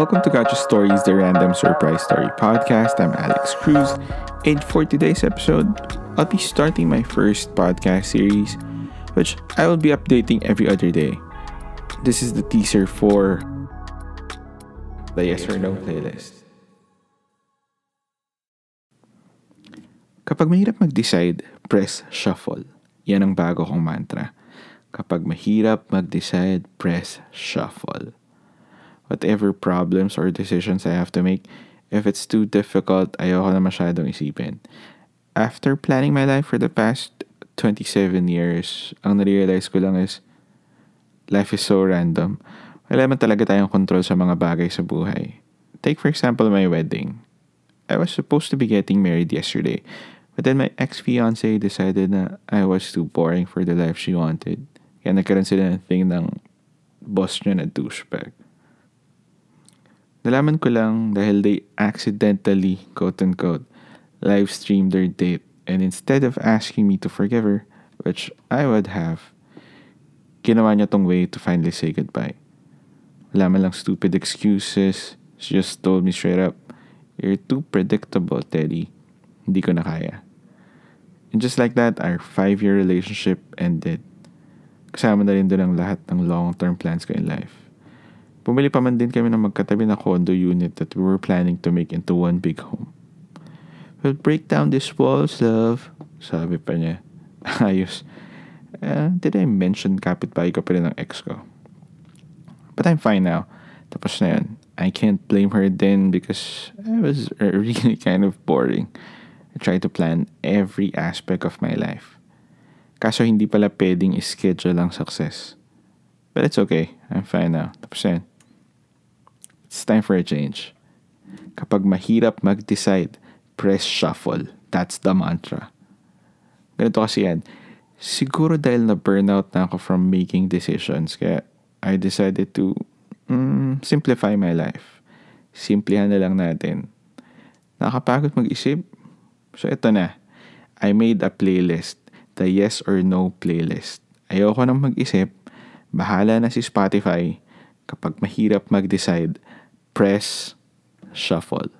Welcome to Gotcha Stories, the random surprise story podcast. I'm Alex Cruz, and for today's episode, I'll be starting my first podcast series, which I will be updating every other day. This is the teaser for the Yes or No playlist. Kapag mahirap mag-decide, press shuffle. Yan ang bago kong mantra. Kapag mahirap mag-decide, press shuffle. Whatever problems or decisions I have to make, if it's too difficult, ayoko na masyadong isipin. After planning my life for the past 27 years, ang narealize ko lang is, life is so random. Wala man talaga tayong control sa mga bagay sa buhay. Take for example my wedding. I was supposed to be getting married yesterday, but then my ex-fiancé decided na I was too boring for the life she wanted. Kaya nagkaroon sila ng thing ng boss niya na douchebag. Nalaman ko lang dahil they accidentally, quote-unquote, live streamed their date and instead of asking me to forgive her, which I would have, ginawa niya tong way to finally say goodbye. Wala man lang stupid excuses. She just told me straight up, You're too predictable, Teddy. Hindi ko na kaya. And just like that, our five-year relationship ended. Kasama na rin doon ang lahat ng long-term plans ko in life. Bumili pa man din kami ng magkatabi na condo unit that we were planning to make into one big home. We'll break down these walls, love. Sabi pa niya. Ayos. Uh, did I mention kapitbahay ko pa rin ng ex ko? But I'm fine now. Tapos na yun. I can't blame her then because I was really kind of boring. I tried to plan every aspect of my life. Kaso hindi pala pwedeng schedule ang success. But it's okay. I'm fine now. Tapos na yun. It's time for a change. Kapag mahirap mag-decide, press shuffle. That's the mantra. Ganito kasi yan. Siguro dahil na burnout na ako from making decisions, kaya I decided to mm, simplify my life. Simplihan na lang natin. Nakapagod mag-isip? So ito na. I made a playlist. The yes or no playlist. Ayoko nang mag-isip. Bahala na si Spotify. Kapag mahirap mag-decide, press shuffle.